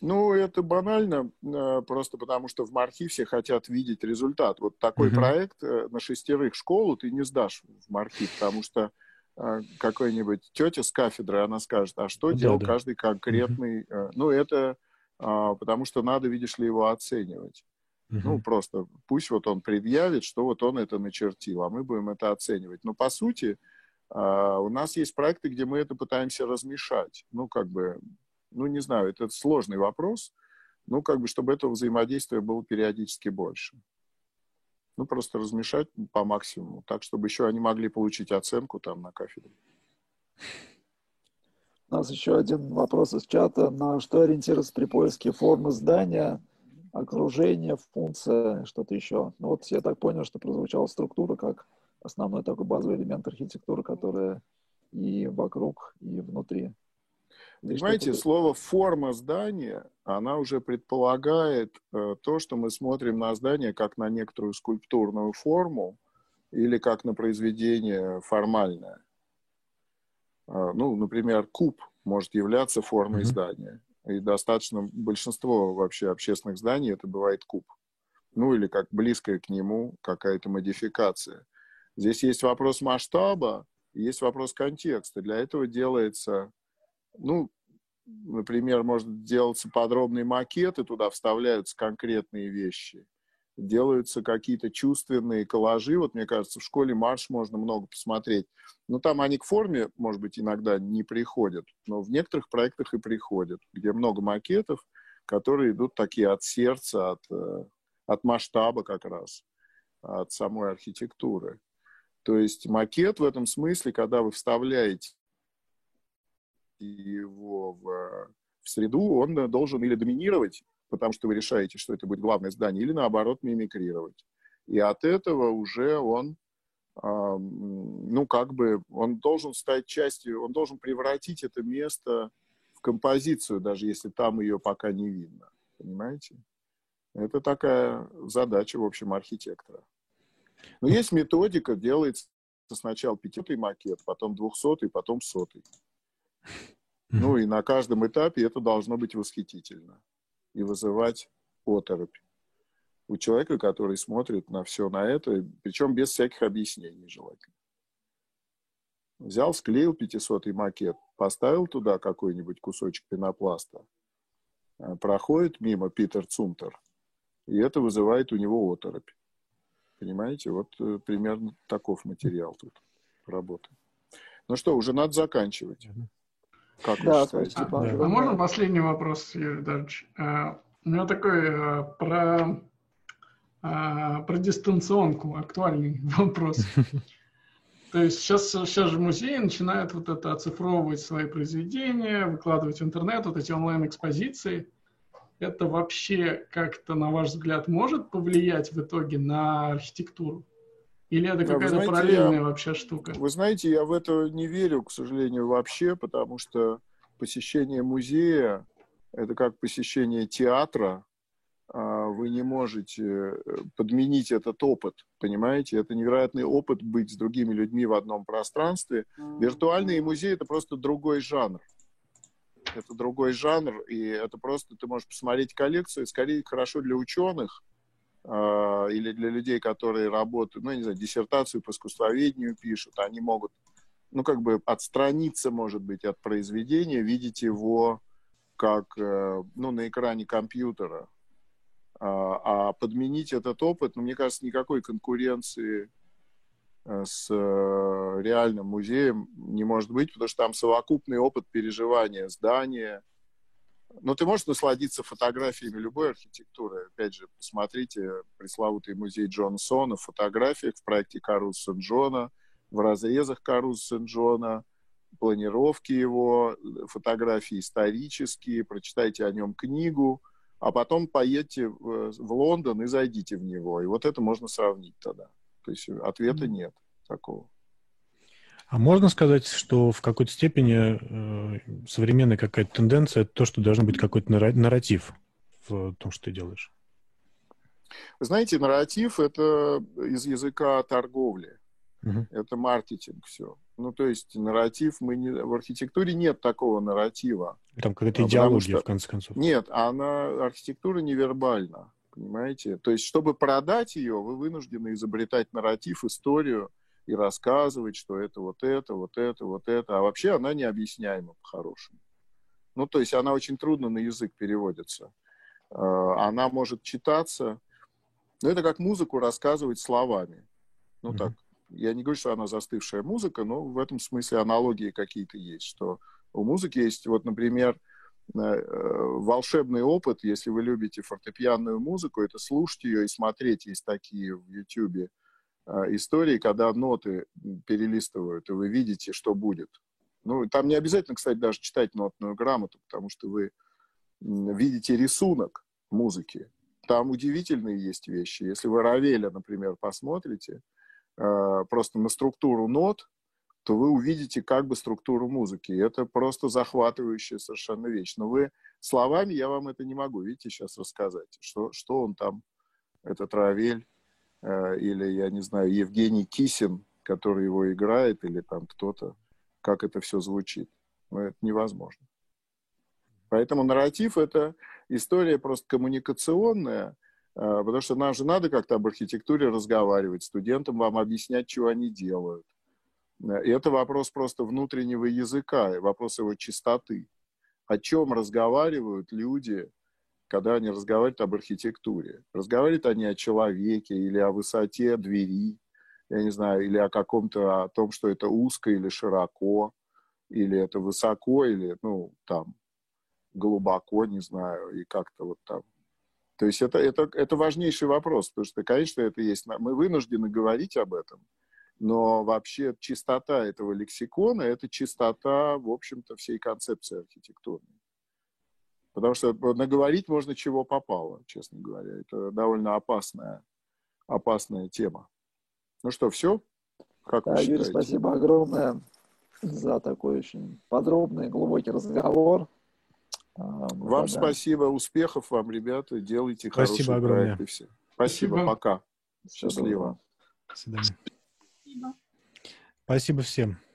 Ну, это банально, э, просто потому что в мархи все хотят видеть результат. Вот такой mm-hmm. проект э, на шестерых школу ты не сдашь в мархи, потому что э, какой-нибудь тетя с кафедры, она скажет, а что да, делал да. каждый конкретный... Mm-hmm. Ну, это а, потому что надо, видишь ли, его оценивать. Ну, просто пусть вот он предъявит, что вот он это начертил, а мы будем это оценивать. Но, по сути, а, у нас есть проекты, где мы это пытаемся размешать. Ну, как бы ну, не знаю, это сложный вопрос. Ну, как бы, чтобы этого взаимодействия было периодически больше. Ну, просто размешать по максимуму, так, чтобы еще они могли получить оценку там на кафедре. У нас еще один вопрос из чата. На что ориентироваться при поиске формы здания, окружения, функция, что-то еще? Ну, вот я так понял, что прозвучала структура как основной такой базовый элемент архитектуры, которая и вокруг, и внутри. Понимаете, слово форма здания, она уже предполагает э, то, что мы смотрим на здание как на некоторую скульптурную форму или как на произведение формальное. Э, ну, например, куб может являться формой mm-hmm. здания. И достаточно большинство вообще общественных зданий это бывает куб. Ну или как близкая к нему какая-то модификация. Здесь есть вопрос масштаба, есть вопрос контекста. Для этого делается ну, например, может делаться подробный макет, и туда вставляются конкретные вещи. Делаются какие-то чувственные коллажи. Вот, мне кажется, в школе марш можно много посмотреть. Но там они к форме, может быть, иногда не приходят, но в некоторых проектах и приходят, где много макетов, которые идут такие от сердца, от, э, от масштаба как раз, от самой архитектуры. То есть макет в этом смысле, когда вы вставляете его в, в среду, он должен или доминировать, потому что вы решаете, что это будет главное здание, или наоборот мимикрировать. И от этого уже он, ну, как бы, он должен стать частью, он должен превратить это место в композицию, даже если там ее пока не видно. Понимаете? Это такая задача, в общем, архитектора. Но есть методика, делается сначала пятисотый макет, потом двухсотый, потом сотый. Ну и на каждом этапе это должно быть восхитительно и вызывать оторопь у человека, который смотрит на все на это, причем без всяких объяснений желательно. Взял, склеил 500 макет, поставил туда какой-нибудь кусочек пенопласта, э, проходит мимо Питер Цунтер, и это вызывает у него оторопь. Понимаете, вот э, примерно таков материал тут работы. Ну что, уже надо заканчивать. Как да, вы считаете? А, да. а можно последний вопрос, Юрий Дарович? А, у меня такой а, про, а, про дистанционку актуальный вопрос. То есть сейчас, сейчас же музеи начинают вот это оцифровывать свои произведения, выкладывать в интернет, вот эти онлайн-экспозиции. Это вообще как-то, на ваш взгляд, может повлиять в итоге на архитектуру? Или это какая-то параллельная я, вообще штука? Вы знаете, я в это не верю, к сожалению, вообще, потому что посещение музея – это как посещение театра. А вы не можете э, подменить этот опыт, понимаете? Это невероятный опыт быть с другими людьми в одном пространстве. Виртуальный музей – это просто другой жанр. Это другой жанр, и это просто ты можешь посмотреть коллекцию, скорее хорошо для ученых – или для людей, которые работают, ну, не знаю, диссертацию по искусствоведению пишут, они могут, ну, как бы отстраниться, может быть, от произведения, видеть его как, э, ну, на экране компьютера. А, а подменить этот опыт, ну, мне кажется, никакой конкуренции э, с э, реальным музеем не может быть, потому что там совокупный опыт переживания здания – но ты можешь насладиться фотографиями любой архитектуры. Опять же, посмотрите пресловутый музей Джонсона в фотографиях в проекте Карус Сен-Джона, в разрезах Карус Сен-Джона, планировки его, фотографии исторические, прочитайте о нем книгу, а потом поедьте в, в Лондон и зайдите в него. И вот это можно сравнить тогда. То есть ответа нет такого. А можно сказать, что в какой-то степени э, современная какая-то тенденция это то, что должен быть какой-то нарратив в том, что ты делаешь? Вы знаете, нарратив — это из языка торговли. Угу. Это маркетинг все. Ну, то есть нарратив мы не... В архитектуре нет такого нарратива. Там какая-то а, идеология, что... в конце концов. Нет, она... Архитектура невербальна, понимаете? То есть, чтобы продать ее, вы вынуждены изобретать нарратив, историю и рассказывать, что это вот это, вот это, вот это. А вообще она необъясняема по-хорошему. Ну, то есть она очень трудно на язык переводится. А, она может читаться, но это как музыку рассказывать словами. Ну, mm-hmm. так, я не говорю, что она застывшая музыка, но в этом смысле аналогии какие-то есть, что у музыки есть, вот, например, э, э, волшебный опыт, если вы любите фортепианную музыку, это слушать ее и смотреть. Есть такие в YouTube истории, когда ноты перелистывают, и вы видите, что будет. Ну, там не обязательно, кстати, даже читать нотную грамоту, потому что вы видите рисунок музыки. Там удивительные есть вещи. Если вы Равеля, например, посмотрите, э, просто на структуру нот, то вы увидите как бы структуру музыки. Это просто захватывающая совершенно вещь. Но вы словами я вам это не могу, видите, сейчас рассказать, что, что он там, этот Равель, э, или, я не знаю, Евгений Кисин, который его играет, или там кто-то, как это все звучит. Но это невозможно. Поэтому нарратив — это история просто коммуникационная, а, потому что нам же надо как-то об архитектуре разговаривать, студентам вам объяснять, что они делают. И это вопрос просто внутреннего языка, вопрос его чистоты. О чем разговаривают люди, когда они разговаривают об архитектуре? Разговаривают они о человеке или о высоте двери, я не знаю, или о каком-то, о том, что это узко или широко, или это высоко, или, ну, там, глубоко, не знаю, и как-то вот там. То есть это, это, это важнейший вопрос, потому что, конечно, это есть, мы вынуждены говорить об этом, но вообще чистота этого лексикона – это чистота, в общем-то, всей концепции архитектурной. Потому что наговорить можно чего попало, честно говоря. Это довольно опасная, опасная тема. Ну что, все? Как да, Юрий, спасибо огромное за такой очень подробный, глубокий разговор. А, вам да, спасибо, успехов вам, ребята, делайте спасибо хорошие огромное. проекты все. Спасибо, спасибо. пока. Счастливо. До свидания. Спасибо. Спасибо всем.